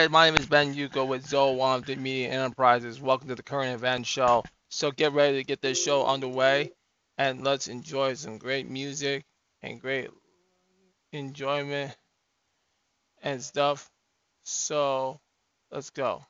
here. My name is Ben Yuko with Zoe Wanted Media Enterprises. Welcome to the current event show. So get ready to get this show underway and let's enjoy some great music and great enjoyment and stuff. So let's go.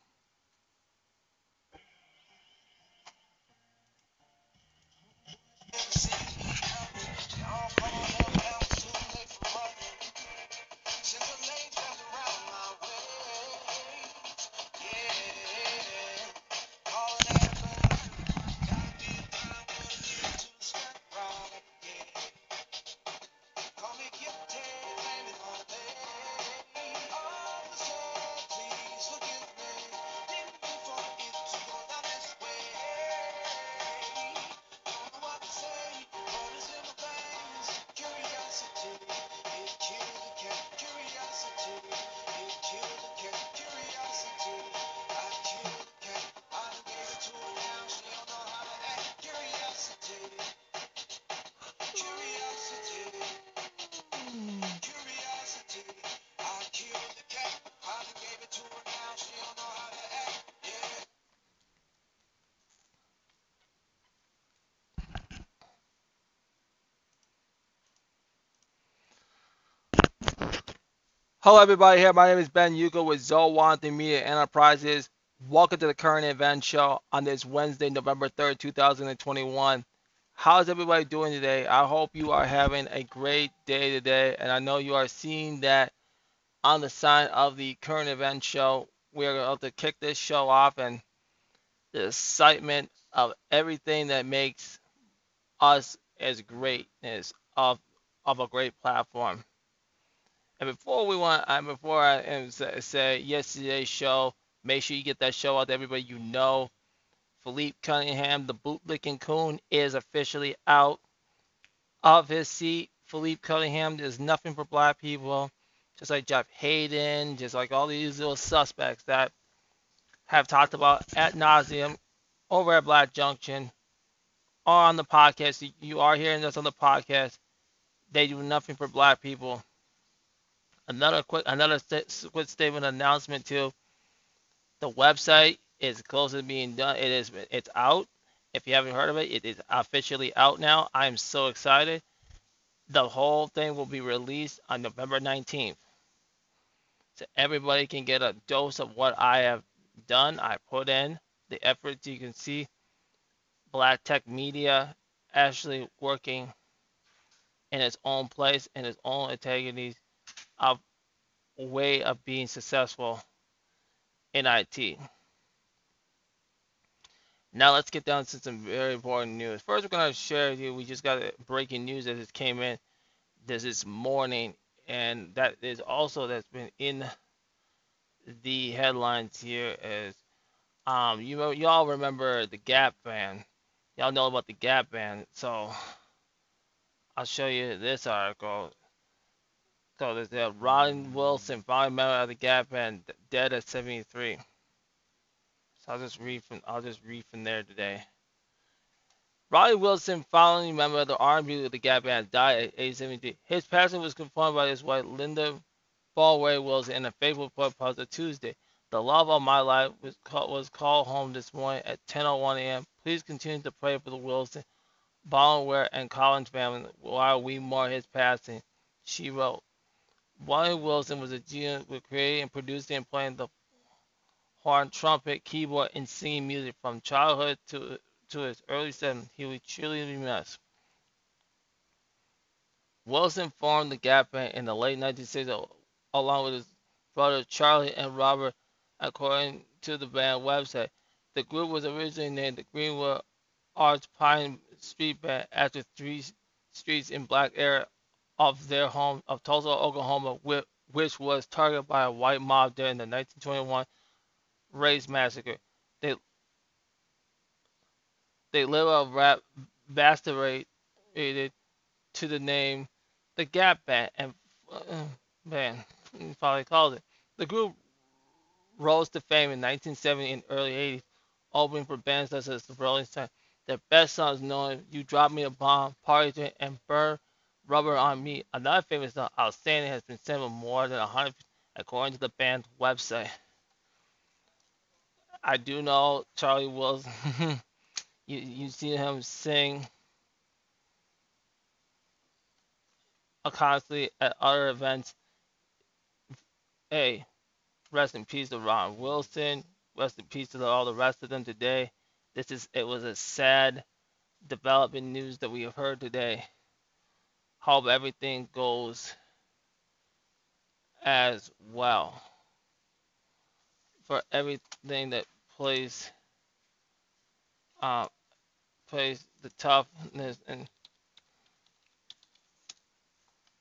Hello, everybody. Here, my name is Ben Yuko with Zoe Wanted Media Enterprises. Welcome to the current event show on this Wednesday, November 3rd, 2021. How's everybody doing today? I hope you are having a great day today, and I know you are seeing that on the sign of the current event show. We are going to kick this show off, and the excitement of everything that makes us as greatness of of a great platform. And before we want, uh, before I say yesterday's show, make sure you get that show out to everybody you know. Phillipe Cunningham, the bootlicking coon, is officially out of his seat. Phillipe Cunningham does nothing for black people, just like Jeff Hayden, just like all these little suspects that have talked about at nauseum over at Black Junction on the podcast. You are hearing this on the podcast. They do nothing for black people. Another quick, another st- quick statement announcement too. The website is close to being done. It is, it's out. If you haven't heard of it, it is officially out now. I am so excited. The whole thing will be released on November 19th. So everybody can get a dose of what I have done. I put in the efforts. You can see Black Tech Media actually working in its own place, in its own integrity a way of being successful in IT. Now let's get down to some very important news. First, we're to share with you. We just got breaking news that it came in this this morning, and that is also that's been in the headlines here. As um, you y'all remember the Gap ban? Y'all know about the Gap ban, so I'll show you this article. So there's uh, Ron Wilson, founding member of the Gap Band, dead at 73. So I'll just read from I'll just read from there today. Ronnie Wilson, founding member of the R&B of the Gap Band, died at age 73. His passing was confirmed by his wife Linda Boulware Wilson in a Facebook post on Tuesday. The love of my life was called, was called home this morning at 10:01 a.m. Please continue to pray for the Wilson, Boulware, and Collins family while we mourn his passing. She wrote. Wally Wilson was a genius with creating and producing and playing the horn, trumpet, keyboard, and singing music from childhood to to his early 70s. He would truly be missed. Wilson formed the Gap Band in the late 1960s along with his brother Charlie and Robert, according to the band website. The group was originally named the Greenwood Arts Pine Street Band after three streets in Black area of their home of Tulsa, Oklahoma, which was targeted by a white mob during the 1921 race massacre. They they live a rap bastardized to the name the Gap Band, and uh, man, probably called it. The group rose to fame in 1970 and early 80s, opening for bands such as the Rolling Stones. Their best songs known "You Drop Me a Bomb," "Party," and "Burn Rubber on Me, another famous song, Outstanding, has been sampled more than 100 according to the band's website. I do know Charlie Wilson. you you see him sing constantly at other events. Hey, rest in peace to Ron Wilson. Rest in peace to all the rest of them today. This is it was a sad development news that we have heard today. Hope everything goes as well for everything that plays uh, plays the toughness and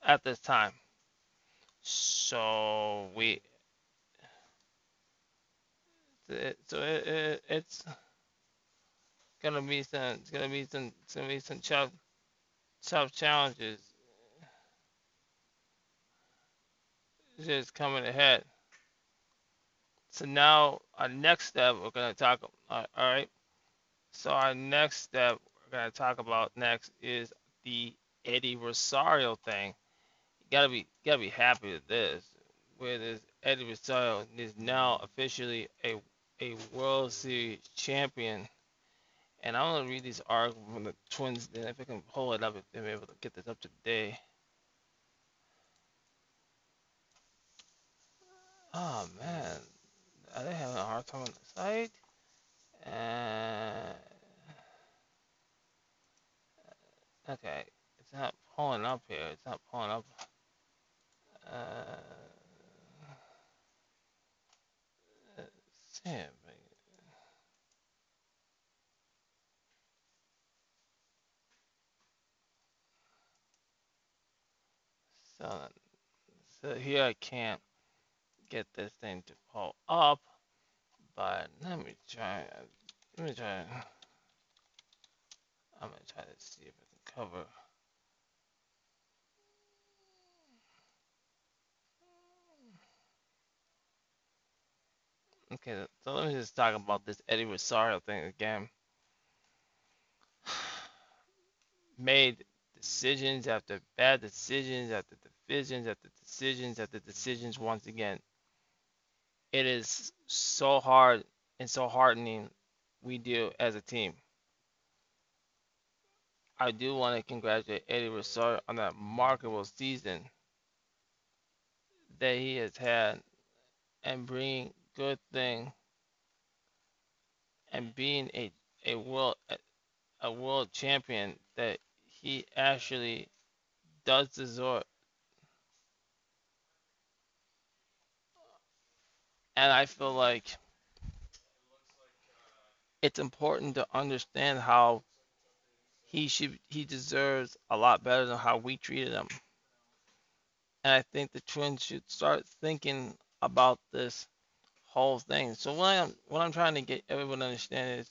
at this time. So we so it, it, it's gonna be some it's gonna be some it's gonna be some tough tough challenges just coming ahead. So now our next step we're gonna talk. Uh, all right. So our next step we're gonna talk about next is the Eddie Rosario thing. You gotta be gotta be happy with this. Where this Eddie Rosario is now officially a a World Series champion. And I'm gonna read these articles from the Twins. And if I can pull it up, if they're able to get this up today. Oh man, are they having a hard time on the site? Uh, okay, it's not pulling up here. It's not pulling up. Uh, Sam, so, so here I can't get this thing to pull up, but let me try. Let me try. I'm gonna try to see if I can cover. Okay, so let me just talk about this Eddie Rosario thing again. Made decisions after bad decisions after decisions after decisions after decisions once again. It is so hard and so heartening we do as a team. I do want to congratulate Eddie Rosario on that remarkable season that he has had and bringing good thing and being a a world a world champion that he actually does deserve. And I feel like it's important to understand how he should he deserves a lot better than how we treated him. And I think the Twins should start thinking about this whole thing. So what I'm what I'm trying to get everyone to understand is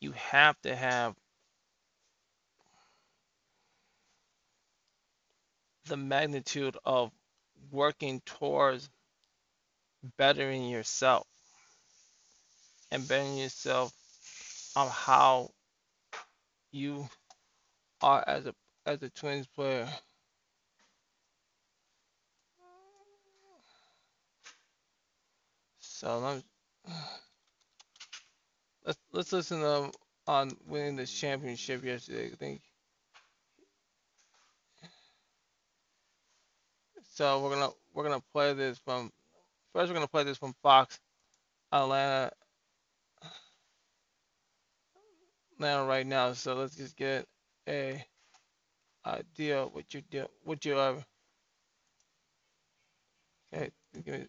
you have to have the magnitude of working towards bettering yourself and bettering yourself on how you are as a as a twins player. So let let's let's listen to on winning this championship yesterday. I think So we're gonna we're gonna play this from first. We're gonna play this from Fox Atlanta Atlanta right now. So let's just get a idea what you do what you are. Okay,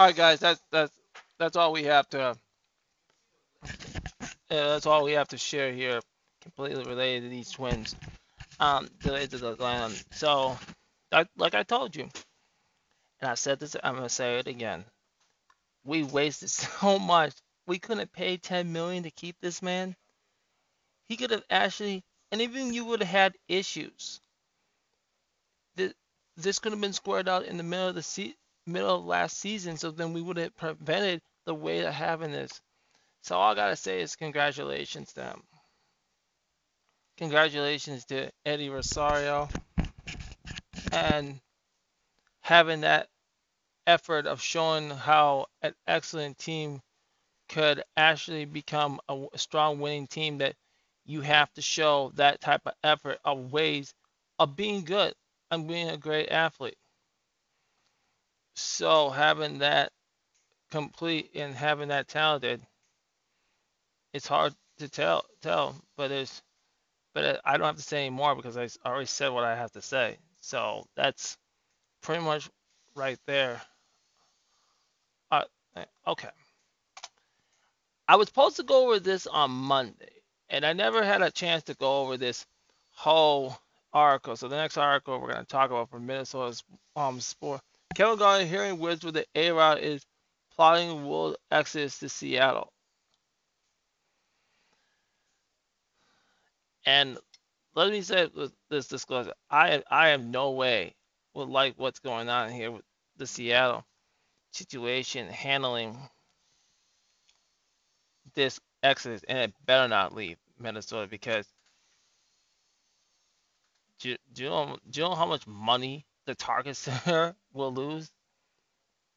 All right, guys, that's that's that's all we have to. Yeah, that's all we have to share here, completely related to these twins. Um, related to the land. So, I, like I told you, and I said this, I'm gonna say it again. We wasted so much. We couldn't pay 10 million to keep this man. He could have actually, and even you would have had issues. This, this could have been squared out in the middle of the se- middle of last season, so then we would have prevented the way of having this. So all I gotta say is congratulations to them. Congratulations to Eddie Rosario and having that effort of showing how an excellent team could actually become a strong winning team that you have to show that type of effort of ways of being good and being a great athlete. So having that complete and having that talented, it's hard to tell tell, but it's but I don't have to say any more because I already said what I have to say. So that's pretty much right there. Uh, eh, okay. I was supposed to go over this on Monday, and I never had a chance to go over this whole article. So the next article we're going to talk about for Minnesota's um sport. Garnett hearing words with the A-Rod is plotting world exodus to Seattle. And let me say with this disclosure, I I have no way would like what's going on here with the Seattle situation handling this exodus, and it better not leave Minnesota because do, do, you know, do you know how much money the Target Center will lose?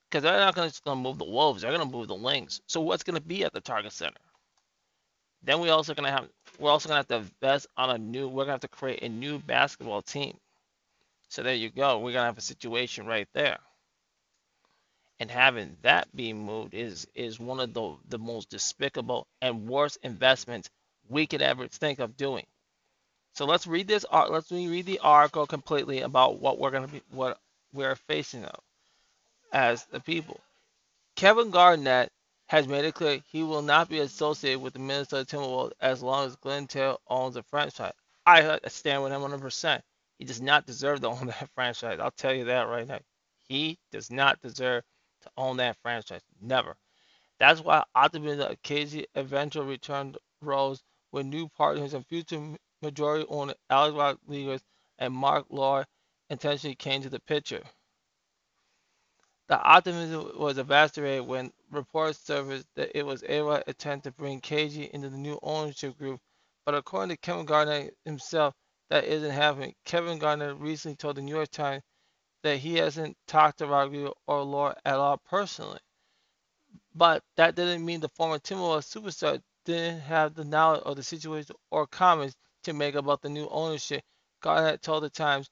Because they're not gonna just move the Wolves, they're gonna move the Lynx. So what's gonna be at the Target Center? Then we also gonna have we're also gonna have to invest on a new we're gonna have to create a new basketball team. So there you go. We're gonna have a situation right there. And having that be moved is is one of the the most despicable and worst investments we could ever think of doing. So let's read this uh, let's read the article completely about what we're gonna be what we're facing of as the people. Kevin Garnett has made it clear he will not be associated with the Minnesota Timberwolves as long as Glen Taylor owns the franchise. I stand with him 100%. He does not deserve to own that franchise. I'll tell you that right now. He does not deserve to own that franchise. Never. That's why optimism that KZ eventual return rose with new partners and future majority owner Alex Rodriguez and Mark Lore intentionally came to the picture. The optimism was evaporated when reports surfaced that it was Ava attempt to bring KG into the new ownership group, but according to Kevin Garnett himself, that isn't happening. Kevin Garnett recently told the New York Times that he hasn't talked to Rodriguez or Lore at all personally. But that didn't mean the former Timberwolves superstar didn't have the knowledge of the situation or comments to make about the new ownership. Garnett told the Times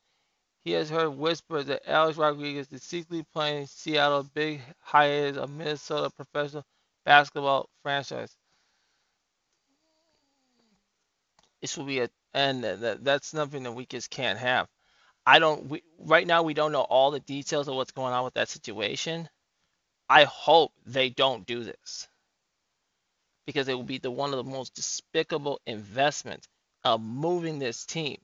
he has heard whispers that Alex Rodriguez is secretly playing Seattle big hiatus of Minnesota professional basketball franchise. This will be a and that, that's nothing that we just can't have. I don't we, right now we don't know all the details of what's going on with that situation. I hope they don't do this because it will be the one of the most despicable investments of moving this team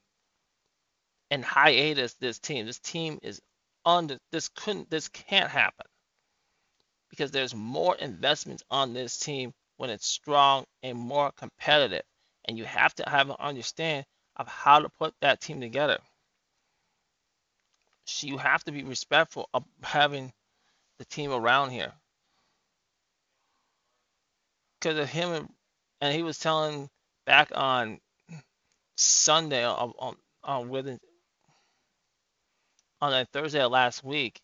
and hiatus this team. This team is under this couldn't this can't happen because there's more investments on this team when it's strong and more competitive. And you have to have an understand of how to put that team together. So you have to be respectful of having the team around here. Because of him, and he was telling back on Sunday on, on, on on a Thursday of last week,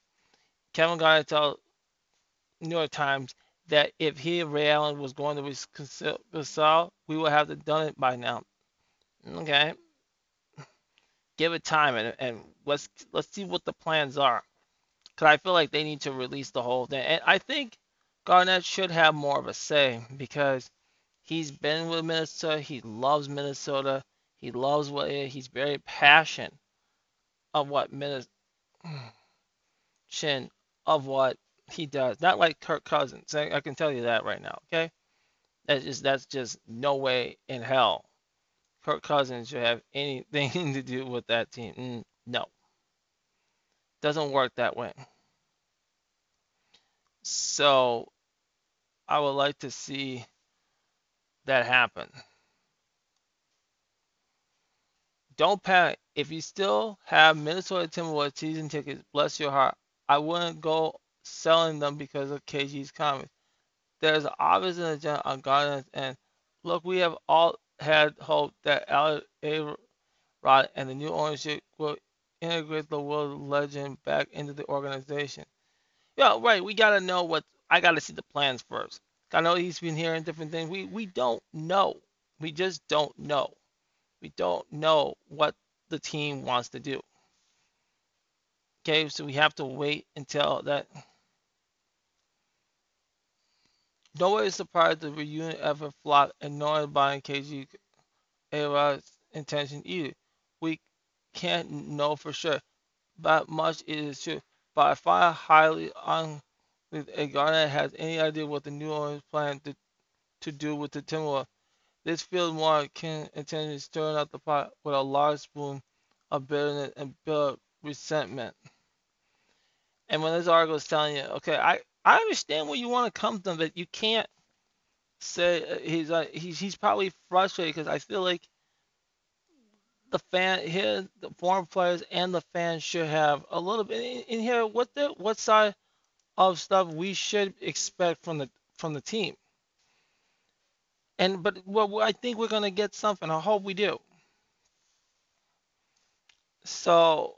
Kevin Garnett told New York Times that if he and Ray Allen was going to Gasol, we would have done it by now. Okay, give it time and, and let's let's see what the plans are. Cause I feel like they need to release the whole thing, and I think Garnett should have more of a say because he's been with Minnesota. He loves Minnesota. He loves what he's very passionate of what Minnesota of what He does. Not like Kirk Cousins. I, I can tell you that right now. Okay. That's just that's just no way in hell. Kirk Cousins should have anything to do with that team. Mm, no. Doesn't work that way. So I would like to see that happen. Don't panic. If you still have Minnesota Timberwolves season tickets, bless your heart. I wouldn't go selling them because of KG's comments. There's obvious agenda on Guardians, and look, we have all had hope that Alex A. Rod and the new ownership will integrate the world legend back into the organization. Yeah, right. We gotta know what I gotta see the plans first. I know he's been hearing different things. We we don't know. We just don't know. We don't know what the team wants to do. Okay, so we have to wait until that. Nobody is surprised the reunion ever flopped, and nor by KG A's intention either. We can't know for sure, but much is true. I find highly unlikely Garnett has any idea what the new owners plan to, to do with the Timberwolves. This feels more akin to stirring up the pot with a large spoon of bitterness and build resentment. And when this article is telling you, okay, I, I understand where you want to come from, but you can't say uh, he's uh, he's he's probably frustrated because I feel like the fan here, the foreign players and the fans should have a little bit in, in here. What the what side of stuff we should expect from the from the team? And but well, I think we're gonna get something. I hope we do. So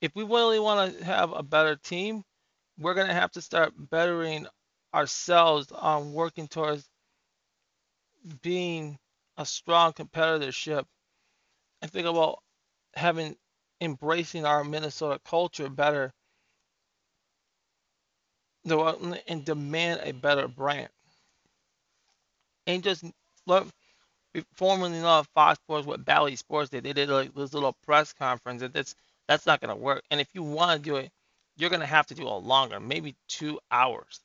if we really want to have a better team, we're going to have to start bettering ourselves on working towards being a strong competitorship and think about having embracing our Minnesota culture better and demand a better brand. And just look, formerly known Fox Sports, what Bally Sports did, they did like this little press conference, and that's that's not to work. And if you want to do it, you're to have to do a longer, maybe two hours,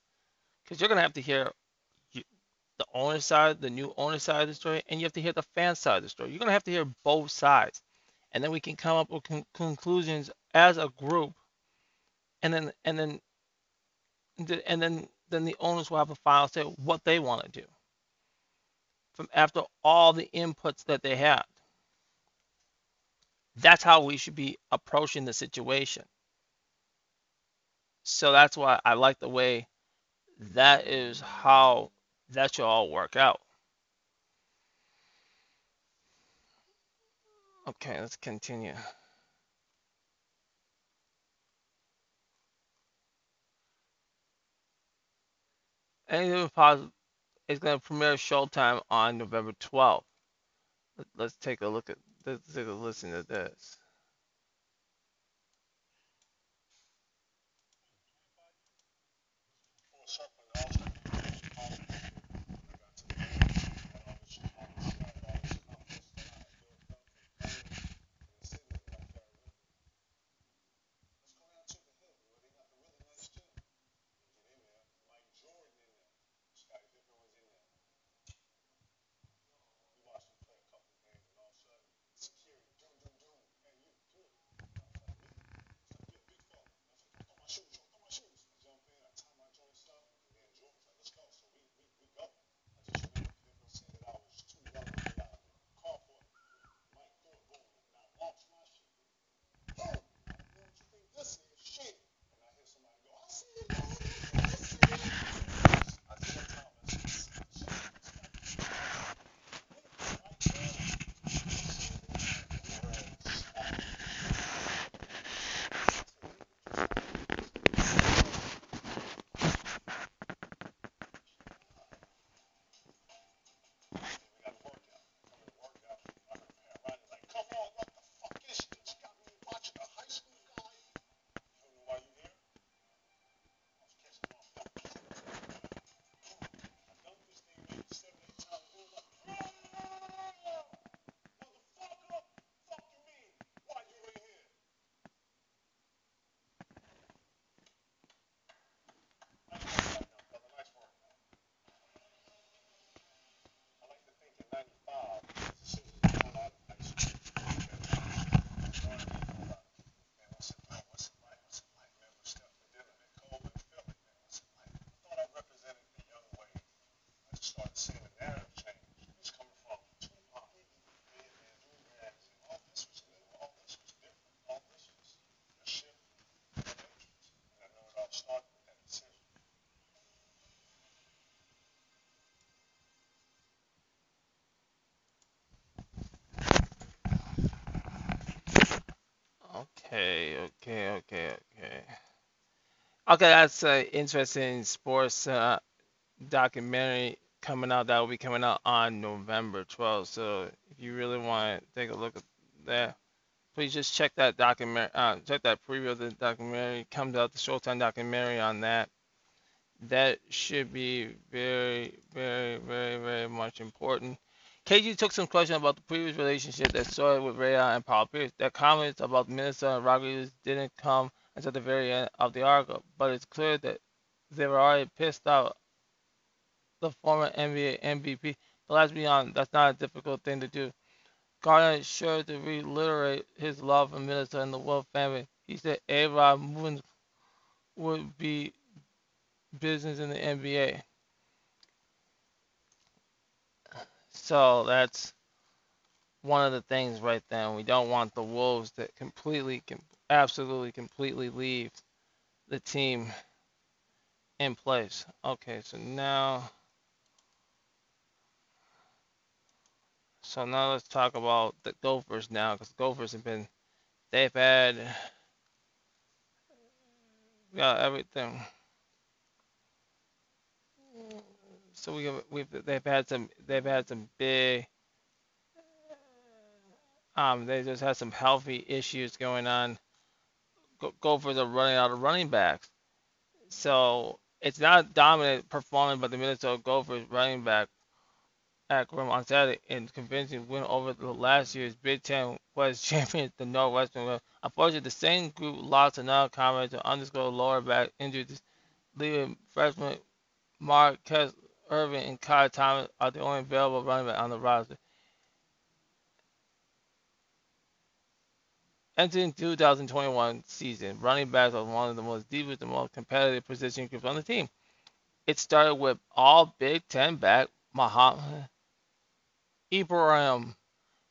because you're to have to hear the owner side, the new owner side of the story, and you have to hear the fan side of the story. You're to have to hear both sides, and then we can come up with con- conclusions as a group, and then and then and then then the owners will have a final say what they want to do from after all the inputs that they had. That's how we should be approaching the situation. So that's why I like the way that is how that should all work out. Okay, let's continue. Anything positive is going to premiere Showtime on November 12th. Let's take a look at let's take a listen to this. Something. that decision. Okay, okay, okay, okay. Okay, that's an interesting sports uh, documentary coming out that will be coming out on November 12th. So if you really want to take a look at that, please just check that documentary. Uh, check that preview of the documentary. Comes out the Showtime documentary on that. That should be very, very, very, very much important. KG took some questions about the previous relationship that started with Ray and Paul Pierce. Their comments about Minnesota and Rodriguez didn't come until the very end of the article, but it's clear that they were already pissed off the former NBA MVP. But let's be honest, that's not a difficult thing to do. Garnett is sure to reiterate his love for Minnesota and the Wolf family. He said A-Rod moving would be business in the NBA. So that's one of the things right there. We don't want the Wolves to completely, absolutely, completely leave the team in place. Okay, so now, so now let's talk about the Gophers now, because Gophers have been, they've had, yeah, everything. So we we've they've had some they've had some big um they just had some healthy issues going on. Gophers are running out of running backs, so it's not dominant performing by the Minnesota Gophers running back at Grim on Saturday in convincing win over the last year's Big Ten West champions, the Northwestern. Unfortunately, the same group lost another comment to underscore lower back injuries, leaving freshman Mar'Keise Irving and Ky Thomas are the only available running back on the roster. Entering 2021 season, running backs are one of the most deepest and most competitive position groups on the team. It started with all Big Ten back Mohamed Ibrahim.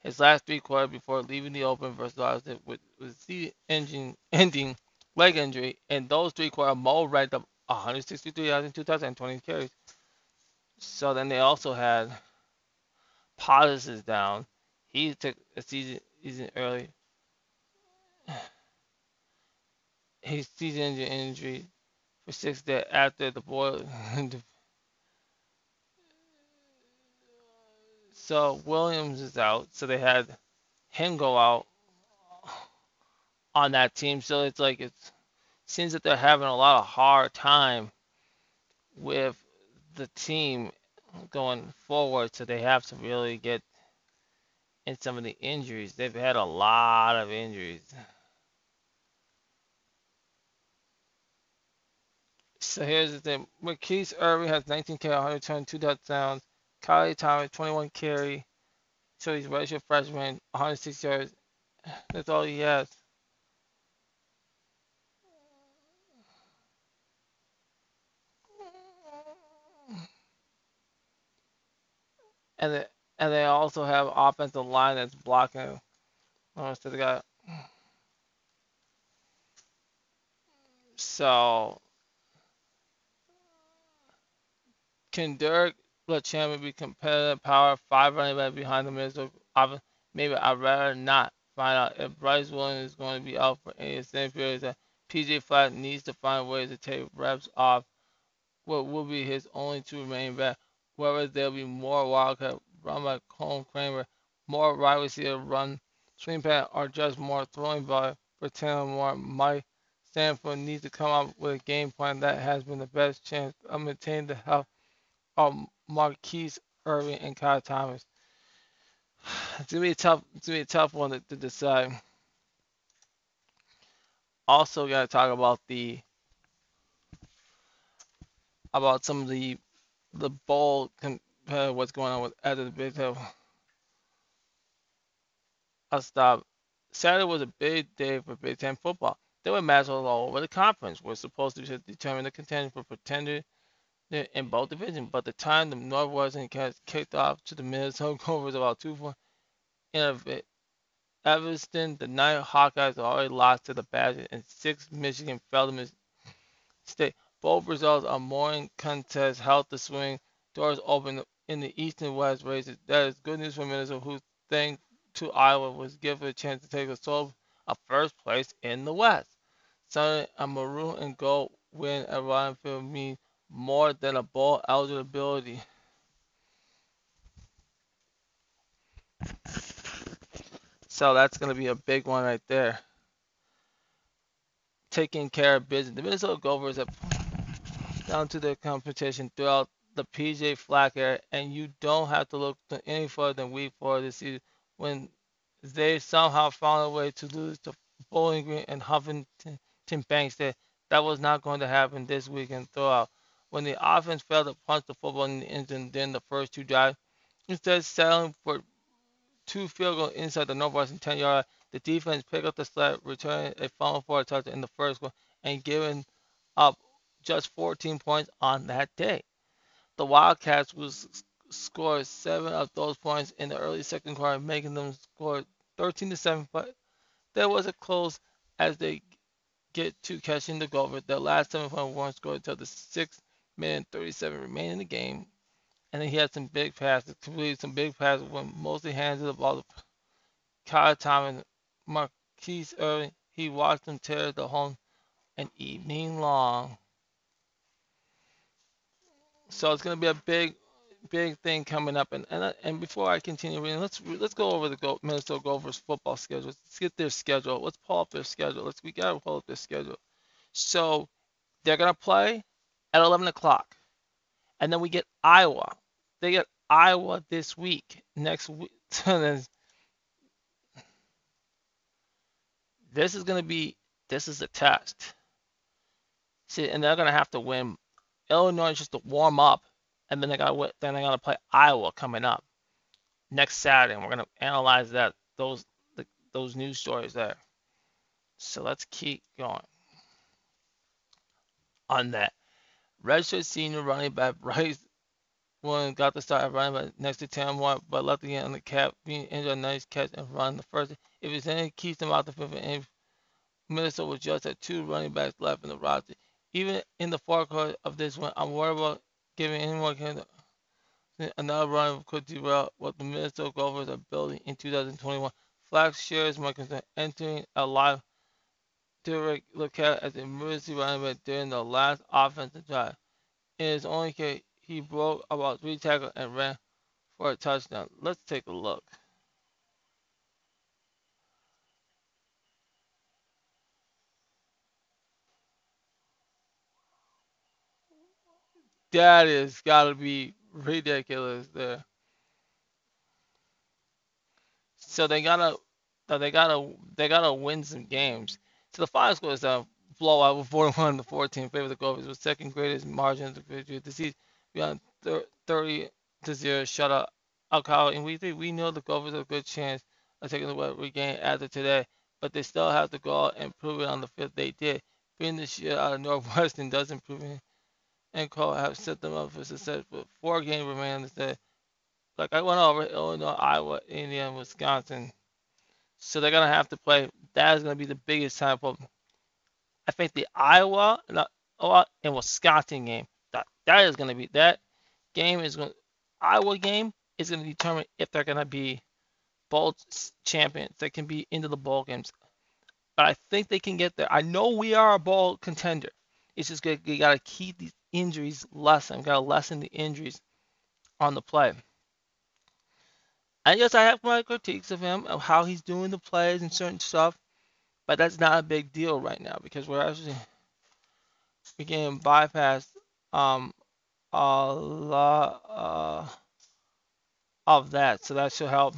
His last three quarters before leaving the open versus Austin with, with the engine ending leg injury. In those three quarters, Mo ranked up 163 yards and 2,020 carries. So then they also had Potts down. He took a season season early his season injury for six days after the boy. so Williams is out, so they had him go out on that team. So it's like it seems that they're having a lot of hard time with the team going forward. So they have to really get in some of the injuries. They've had a lot of injuries. So here's the thing. Mar'Keise Irving has 19 carry, 122 touchdowns. Kyle Thomas, 21 carry. So he's redshirt freshman, 106 yards. That's all he has. And they, and they also have offensive line that's blocking most of the guy. So Can Derek Lachemme be competitive power five running back behind the middle? Maybe I'd rather not find out if Bryce Williams is going to be out for any same period that PJ Fleck needs to find ways to take reps off what will be his only two remaining back. Whereas there'll be more wildcat run by Cole Kramer, more wide receiver run swing pass, or just more throwing by for Taylor Moore. Mike Sanford needs to come up with a game plan that has been the best chance of maintaining the health um, Mar'Keise Irving and Kyle Thomas. It's gonna be a tough, it's gonna be a tough one to, to decide. Also, gotta talk about the about some of the the bowl uh, what's going on with other the Big Ten. I'll stop. Saturday was a big day for Big Ten football. There were matches all over the conference. We're supposed to determine the contention for pretender in both divisions. But the time the Northwestern kicked off to the Minnesota Gophers about two four in Evanston, the nine Hawkeyes already lost to the Badgers, and six Michigan fell to State. Both results are more in contest held the swing doors open in the East and West races. That is good news for Minnesota, who thank to Iowa was given a chance to take a sole of first place in the West. So a maroon and gold win at Ryan Field means more than a bowl eligibility. So that's going to be a big one right there. Taking care of business. The Minnesota Gophers have down to their competition throughout the PJ Fleck era, and you don't have to look any further than week four this season when they somehow found a way to lose to Bowling Green and Huffington Banks. That that was not going to happen this weekend throughout. When the offense failed to punch the football in the end, then the first two drives, instead settling for two field goals inside the Northwestern 10 yard. The defense picked up the slack, returning a fumble for a touchdown in the first one, and giving up just 14 points on that day. The Wildcats was scored seven of those points in the early second quarter, making them score 13 to 7. But there was a close as they get to catching the goal. The last seven point one scored until the six minute 37 remaining in the game. And then he had some big passes, completed some big passes when mostly handed the ball to Kyle Thomas, Mar'Keise Irving. He watched them tear the home an evening long. So it's going to be a big, big thing coming up. And and, uh, and before I continue reading, let's let's go over the Minnesota Gophers football schedule. Let's get their schedule. Let's pull up their schedule. Let's we gotta pull up their schedule. So they're gonna play at 11 o'clock, and then we get Iowa. They get Iowa this week. Next week, this is gonna be this is a test. See, and they're gonna have to win Illinois just to warm up, and then they got then they got to play Iowa coming up next Saturday, and we're gonna analyze that those those news stories there. So let's keep going on that. Redshirt senior running back Bryce Williams got the start running back next to Tam White, but left again on the cap, being injured a nice catch and run the first. If it's any keeps them out the fifth, and Minnesota just at two running backs left in the roster even in the forecourt of this one, I'm worried about giving anyone another run could derail what the Minnesota Gophers are building in 2021. Flax shares my concern entering a live look at as emergency running back during the last offensive drive. In his only case, he broke about three tackles and ran for a touchdown. Let's take a look. that is got to be ridiculous there. So they gotta, they gotta, they gotta win some games. So the final score is a blowout with 41 to 14 favor of the Gophers with second greatest margin of victory the season beyond 30 to zero shutout Alcoa. And we think we know the Gophers have a good chance of taking the wet regain after today, but they still have to go out and prove it on the fifth. They did. Being the shit out of Northwestern doesn't prove it and Cole have set them up for success with four games remaining instead. Like I went over Illinois, Iowa, Indiana, Wisconsin. So they're gonna have to play. That is gonna be the biggest time for. I think the Iowa uh, uh, and Wisconsin game. That that is gonna be that game is gonna Iowa game is gonna determine if they're gonna be bowl champions. They can be into the bowl games. But I think they can get there. I know we are a bowl contender. It's just good. You gotta keep these injuries lessen. Got to lessen the injuries on the play. And yes, I have my critiques of him, of how he's doing the plays and certain stuff, but that's not a big deal right now because we're actually we can bypass um, a lot uh, of that. So that should help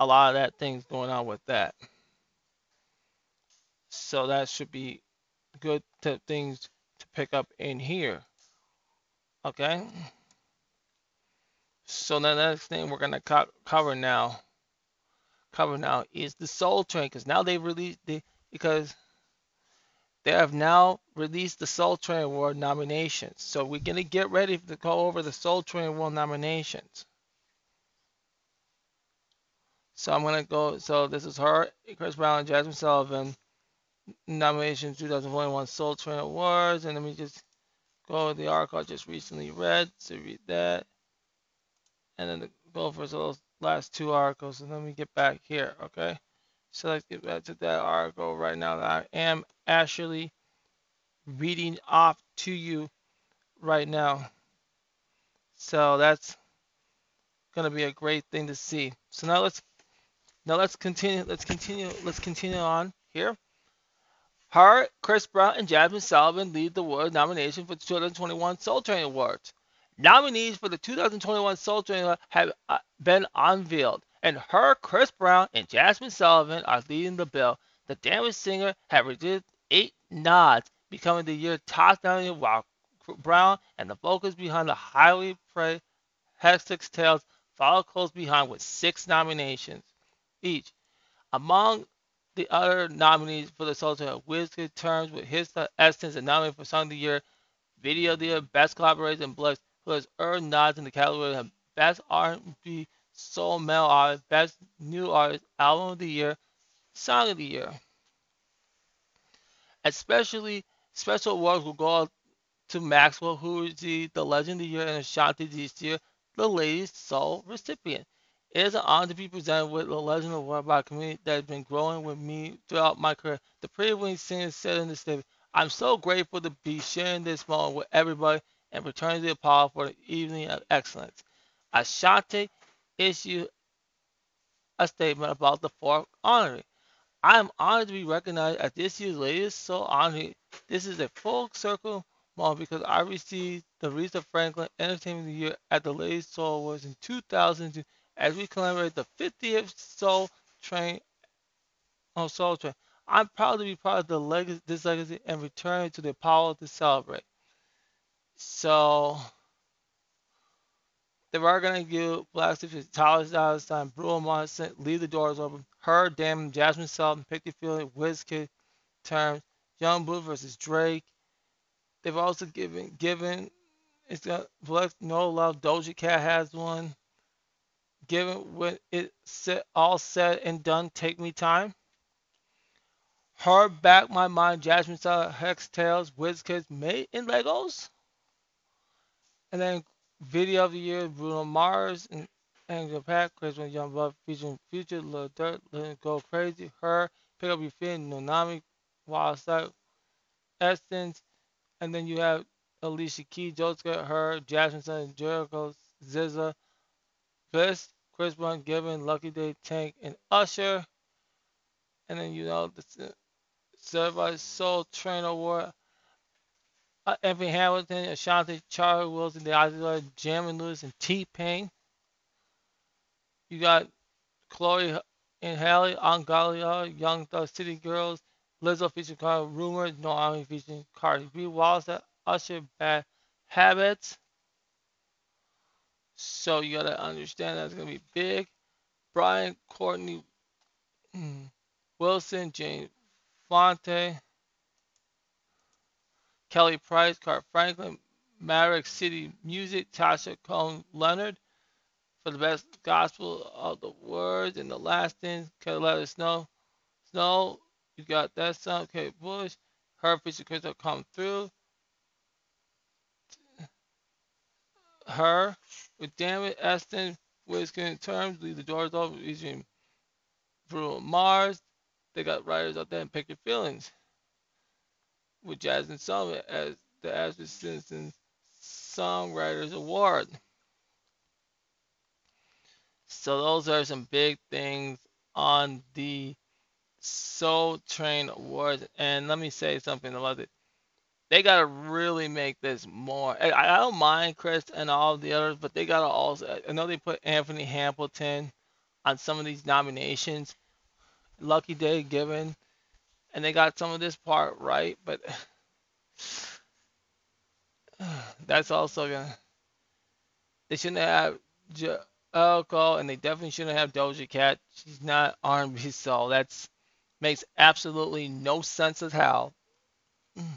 a lot of that things going on with that. So that should be good to, things to pick up in here. Okay. So the next thing we're gonna co cover now, cover now is the Soul Train, because now they've released the because they have now released the Soul Train Award nominations. So we're gonna get ready to go over the Soul Train Award nominations. So I'm gonna go. So this is her, Chris Brown, and Jazmine Sullivan nominations 2021 Soul Train Awards, and let me just go to the article I just recently read to read that. And then the, go for little last two articles. And let me get back here, okay? So let's get back to that article right now that I am actually reading off to you right now. So that's gonna be a great thing to see. So now let's now let's continue. Let's continue. Let's continue on here. Hart, Chris Brown, and Jazmine Sullivan lead the award nomination for the 2021 Soul Train Awards. Nominees for the 2021 Soul Train have uh, been unveiled, and her, Chris Brown, and Jazmine Sullivan are leading the bill. The damaged singer has received eight nods, becoming the year's top nominated, while Brown and the vocals behind the highly praised Hextech Tales follow close behind with six nominations each. Among the other nominees for the Soul Train, Wizkid Tems with his Essence and nominated for Song of the Year, Video of the Year, Best Collaboration, and Bless, who has earned nods in the category of Best R&B Soul Male Artist, Best New Artist, Album of the Year, Song of the Year. Especially special awards will go out to Maxwell, who received the Legend of the Year and Ashanti this year, the Ladies Soul recipient. It is an honor to be presented with the Legend Award by a community that has been growing with me throughout my career. The pretty wing singer said in the statement, I'm so grateful to be sharing this moment with everybody and returning to the Apollo for the evening of excellence. Ashanti issued a statement about the fourth honorary. I am honored to be recognized at this year's latest Soul Honorary. This is a full circle moment because I received the Aretha Franklin Entertainment of the Year at the latest Soul Awards in 2002 as we commemorate the 50th Soul Train on Soul Train. I'm proud to be part of the legacy, this legacy and return to the Apollo to celebrate. So they were gonna give Black Steve Tyler Dallas time, Bruno Mars, leave the doors open. Her, Damn, Jazmine Sullivan, Pick Your Feeling, Wizkid, Tems, Young Blue versus Drake. They've also given given it's got Black No Love. Doja Cat has one. Giveon when it all said and done, take me time. Her back my mind, Jazmine Sullivan, Hex Tales, Wizkids, made in Lagos. And then video of the year, Bruno Mars and Angel Pack, Christmas Young Love featuring Future, Lil Durk, Let Go Crazy, Her, Pick Up Your Feet, Normani, Wild Side, Essence, and then you have Alicia Keys, Joska, Her, Jasmine Sun, Jericho, Zizza, Bliss, Chris Brown, Giveon, Lucky Daye, Tank, and Usher. And then you know the Certified Soul Train Award. Uh, Anthony Hamilton, Ashanti, Charlie Wilson, The Ozzy Jammin' Lewis, and T-Pain. You got Chloe and Halle, Angalia, Young Thug City Girls, Lizzo featuring Cardi, Rumor, Normani featuring Cardi B, Wallace, Usher, Bad Habits. So you gotta understand that's gonna be big. Brian Courtney hmm, Wilson, James Fortune, Kelly Price, Kirk Franklin, Maverick City Music, Tasha Cobbs Leonard for the best gospel of the words and the last thing. Can let us know. Snow, you got that song. Kate Bush, her feature Crystal come through. Her with Damn It, Aston, Wisconsin Tems, leave the doors open, using Bruno Mars. They got writers out there and pick your feelings. With Jazmine Sullivan as the Ashley Simpson Songwriters Award. So those are some big things on the Soul Train Awards. And let me say something about it. They gotta really make this more. I, I don't mind Chris and all the others, but they gotta also. I know they put Anthony Hamilton on some of these nominations. Lucky Daye Giveon, and they got some of this part right, but that's also gonna. They shouldn't have alcohol, and they definitely shouldn't have Doja Cat. She's not R&B soul. That's makes absolutely no sense at how. Because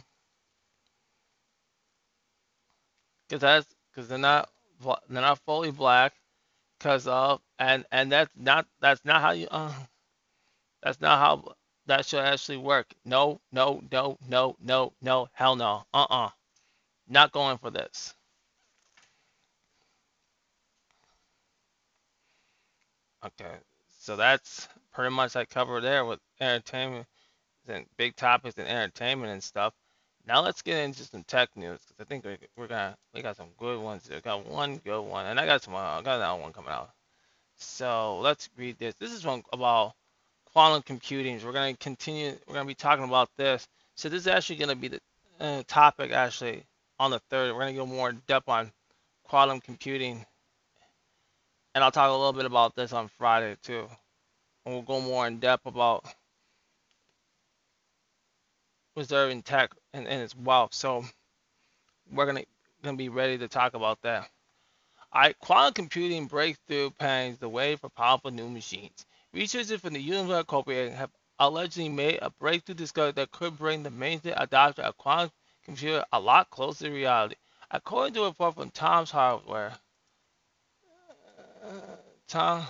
that's because they're not they're not fully black. Because of and and that's not that's not how you uh, that's not how that should actually work. No, no, no, no, no, no, hell no. Uh-uh. Not going for this. Okay, so that's pretty much I cover there with entertainment and big topics and entertainment and stuff. Now let's get into some tech news because I think we, we're gonna we got some good ones. We got one good one, and I got some. Uh, I got another one coming out. So let's read this. This is one about quantum computing. We're gonna continue. We're gonna be talking about this. So this is actually gonna be the uh, topic actually on the third. We're gonna go more in depth on quantum computing, and I'll talk a little bit about this on Friday too. And we'll go more in depth about reserving tech and, and its wealth. So we're gonna gonna be ready to talk about that. Alright, quantum computing breakthrough paves the way for powerful new machines. Researchers from the University of Corporation have allegedly made a breakthrough discovery that could bring the mainstream adoption of quantum computing a lot closer to reality. According to a report from Tom's Hardware, uh, Tom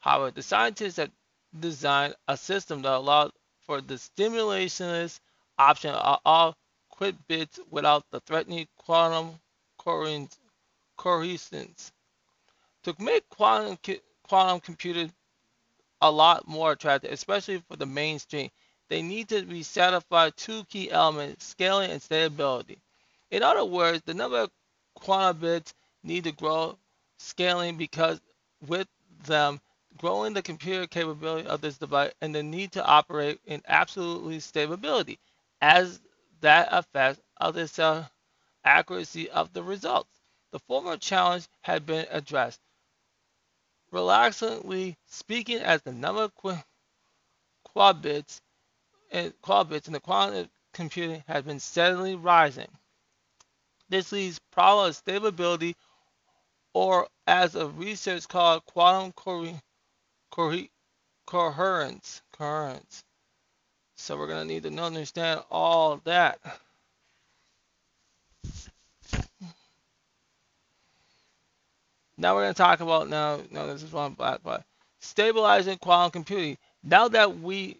Howard, the scientists have designed a system that allows for the stimulationless option of all qubit bits without the threatening quantum coherence. To make quantum, quantum computers a lot more attractive, especially for the mainstream, they need to be satisfied two key elements, scaling and stability. In other words, the number of quantum bits need to grow scaling because with them growing the computer capability of this device and the need to operate in absolutely stability as that affects other cell accuracy of the results. The former challenge had been addressed. Relaxingly speaking, as the number of qu- qubits and qubits in the quantum computing has been steadily rising. This leaves problem of stability, or as a research called quantum coherence. Coherence. So we're going to need to understand all that. Now we're going to talk about now. No, this is one black but stabilizing quantum computing. Now that we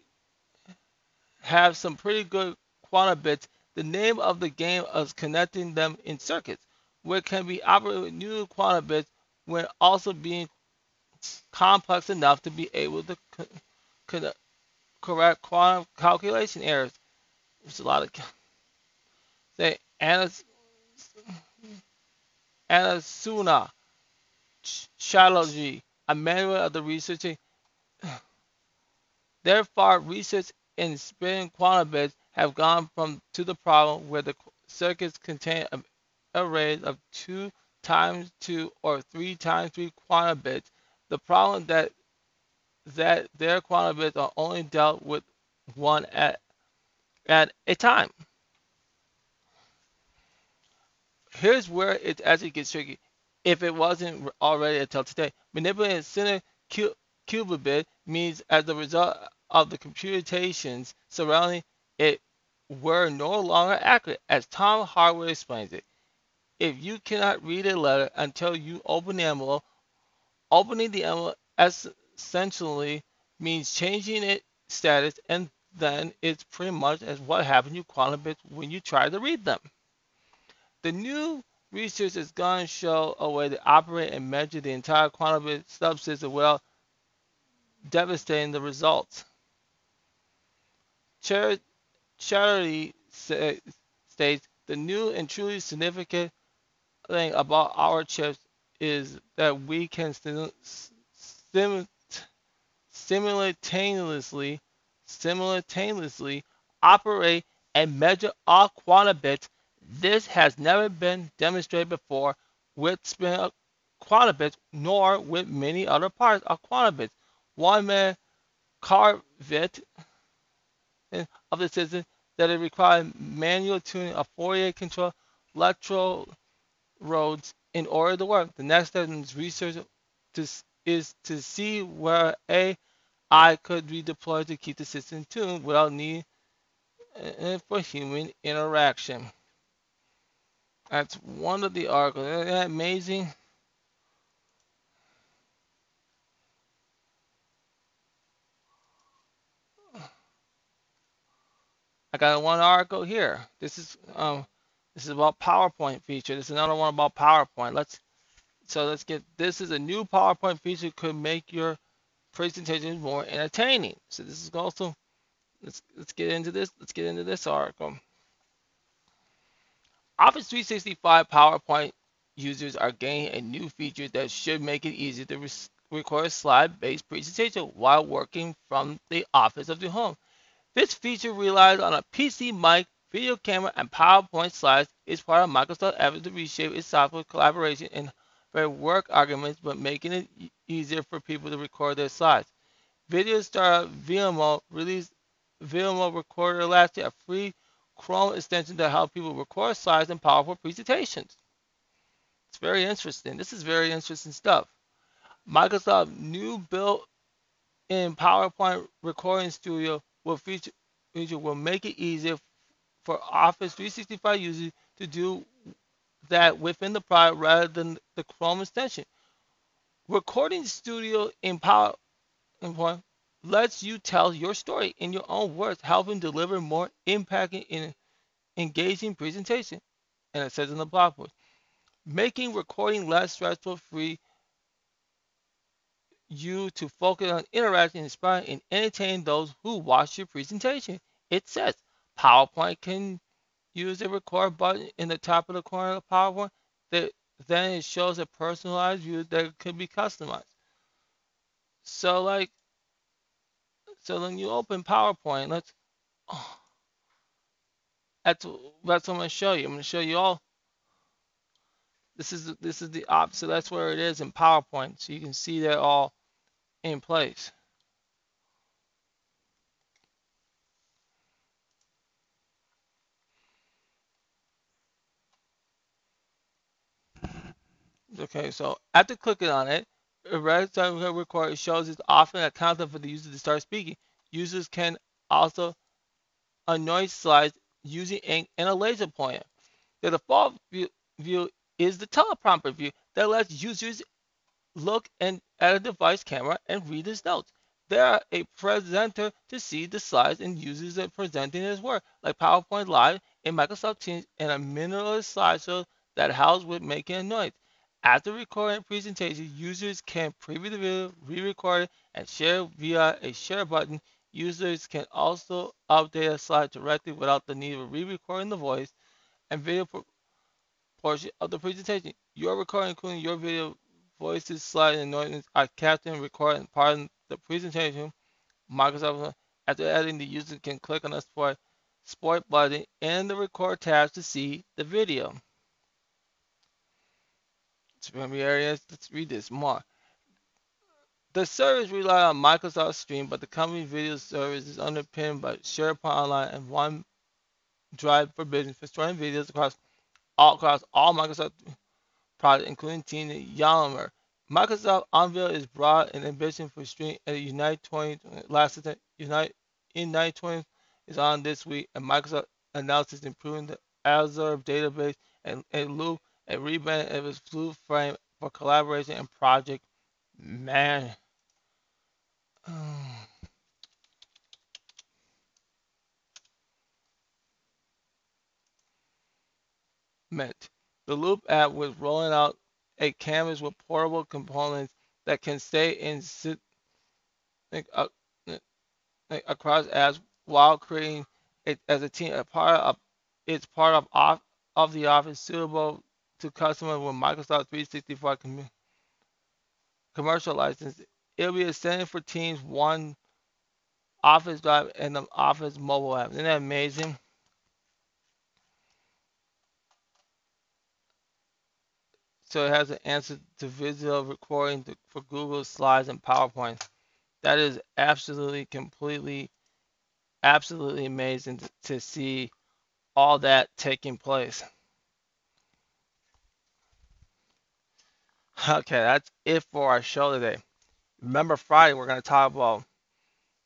have some pretty good quantum bits, the name of the game is connecting them in circuits, where can be operated with new quantum bits when also being complex enough to be able to co correct quantum calculation errors. There's a lot of say Anas, Anasuna Chatterjee, a manual of the researching. Therefore, research in spinning quantum bits have gone from to the problem where the circuits contain an array of two times two or three times three quantum bits the problem that that their quantum bits are only dealt with one at at a time. Here's where it actually gets tricky. If it wasn't already until today, manipulating center qubit means as a result of the computations surrounding it were no longer accurate, as Tom Hardware explains it. If you cannot read a letter until you open the envelope Opening the envelope essentially means changing its status, and then it's pretty much as what happens to quantum bits when you try to read them. The new research is going to show a way to operate and measure the entire quantum subsystem without devastating the results. Charity states the new and truly significant thing about our chips is that we can sim- sim- simultaneously simultaneously operate and measure all quantum bits. This has never been demonstrated before with spin quantum bits, nor with many other parts of quantum bits. One man carved it of the system that it required manual tuning of Fourier control electrodes in order to work. The next step in research to, is to see where AI could be deployed to keep the system tuned without need uh, for human interaction. That's one of the articles. Isn't that amazing? I got one article here. This is um, this is about PowerPoint feature. This is another one about PowerPoint. Let's So let's get this is a new PowerPoint feature could make your presentation more entertaining. So this is also let's let's get into this. Let's get into this article. Office 365 PowerPoint users are gaining a new feature that should make it easier to re- record a slide-based presentation while working from the office of the home. This feature relies on a PC mic, video camera, and PowerPoint slides. It's part of Microsoft effort to reshape its software collaboration and work arguments, but making it easier for people to record their slides. Video star Vimeo released Vimeo Recorder last year, a free Chrome extension to help people record slides and PowerPoint presentations. It's very interesting. This is very interesting stuff. Microsoft new built-in PowerPoint recording studio will feature, feature will make it easier for Office 365 users to do that within the product rather than the Chrome extension. Recording Studio in PowerPoint lets you tell your story in your own words, helping deliver more impacting and engaging presentation. And it says in the blog post, making recording less stressful, free you to focus on interacting, inspiring, and entertaining those who watch your presentation. It says PowerPoint can use the record button in the top of the corner of PowerPoint. That then it shows a personalized view that can be customized. So like, so when you open PowerPoint, let's. Oh, that's that's what I'm gonna show you. I'm gonna show you all. This is this is the op. So that's where it is in PowerPoint. So you can see they're all in place. Okay, so after clicking on it, red time record shows it's often a counter for the user to start speaking. Users can also annoy slides using ink and a laser pointer. The default view, view is the teleprompter view that lets users look and at a device camera and read his notes. There are a presenter to see the slides and users are presenting his work, like PowerPoint Live in Microsoft Teams, and a minimalist slideshow that helps with making a noise. After recording presentation, users can preview the video, re-record it, and share via a share button. Users can also update a slide directly without the need of re-recording the voice and video portion of the presentation. Your recording, including your video, voices, slides, and noises, are captured and recorded as part of the presentation. Microsoft, after editing, the user can click on the sport, sport button in the record tab to see the video. Areas. Let's read this more. The service relies on Microsoft Stream, but the company video service is underpinned by SharePoint Online and OneDrive for Business for storing videos across all across all Microsoft products, including Teams and Yammer. Microsoft unveiled its broad and ambition for Stream at Unite 20 last Unite in Unite 20 is on this week, and Microsoft announced it's improving the Azure database and, and Loop a rebrand of its blue frame for collaboration and project man. Meant the Loop app was rolling out a canvas with portable components that can stay in sit uh, across as while creating it as a team a part of it's part of off of the office suitable to customers with Microsoft 365 com- commercial license. It'll be extended for Teams One Office Drive and the Office mobile app. Isn't that amazing? So it has an answer to video recording to, for Google Slides and PowerPoint. That is absolutely, completely, absolutely amazing to, to see all that taking place. Okay, that's it for our show today. Remember, Friday, we're going to talk about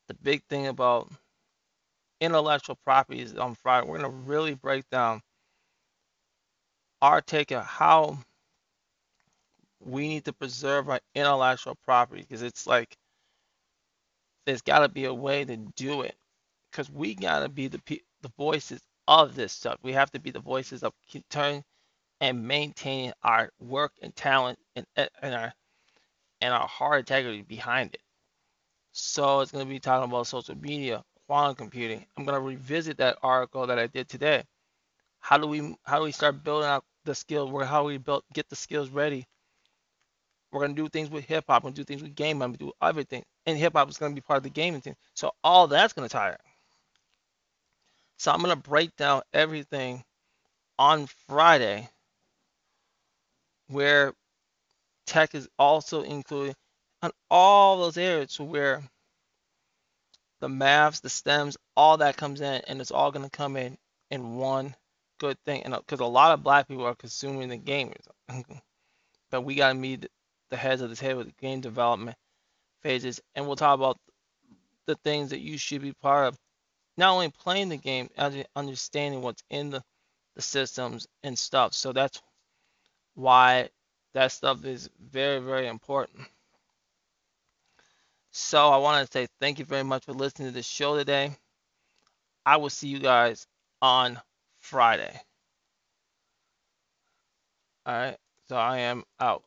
the big thing about intellectual properties on Friday. We're going to really break down our take on how we need to preserve our intellectual property because it's like there's got to be a way to do it because we got to be the the voices of this stuff. We have to be the voices of turn and maintaining our work and talent and, and our and our hard integrity behind it. So it's going to be talking about social media, quantum computing. I'm going to revisit that article that I did today. How do we how do we start building out the skills? Where how we build get the skills ready? We're gonna do things with hip hop. We're gonna do things with game. I'm gonna do everything, and hip hop is gonna be part of the gaming thing. So all that's gonna tie So I'm gonna break down everything on Friday, where tech is also included on all those areas where the maths, the stems, all that comes in, and it's all gonna come in in one good thing. And uh, because a lot of black people are consuming the gamers, but we gotta meet the heads of the table, the game development phases, and we'll talk about the things that you should be part of. Not only playing the game, understanding what's in the, the systems and stuff. So that's why that stuff is very, very important. So I want to say thank you very much for listening to the show today. I will see you guys on Friday. All right. So I am out.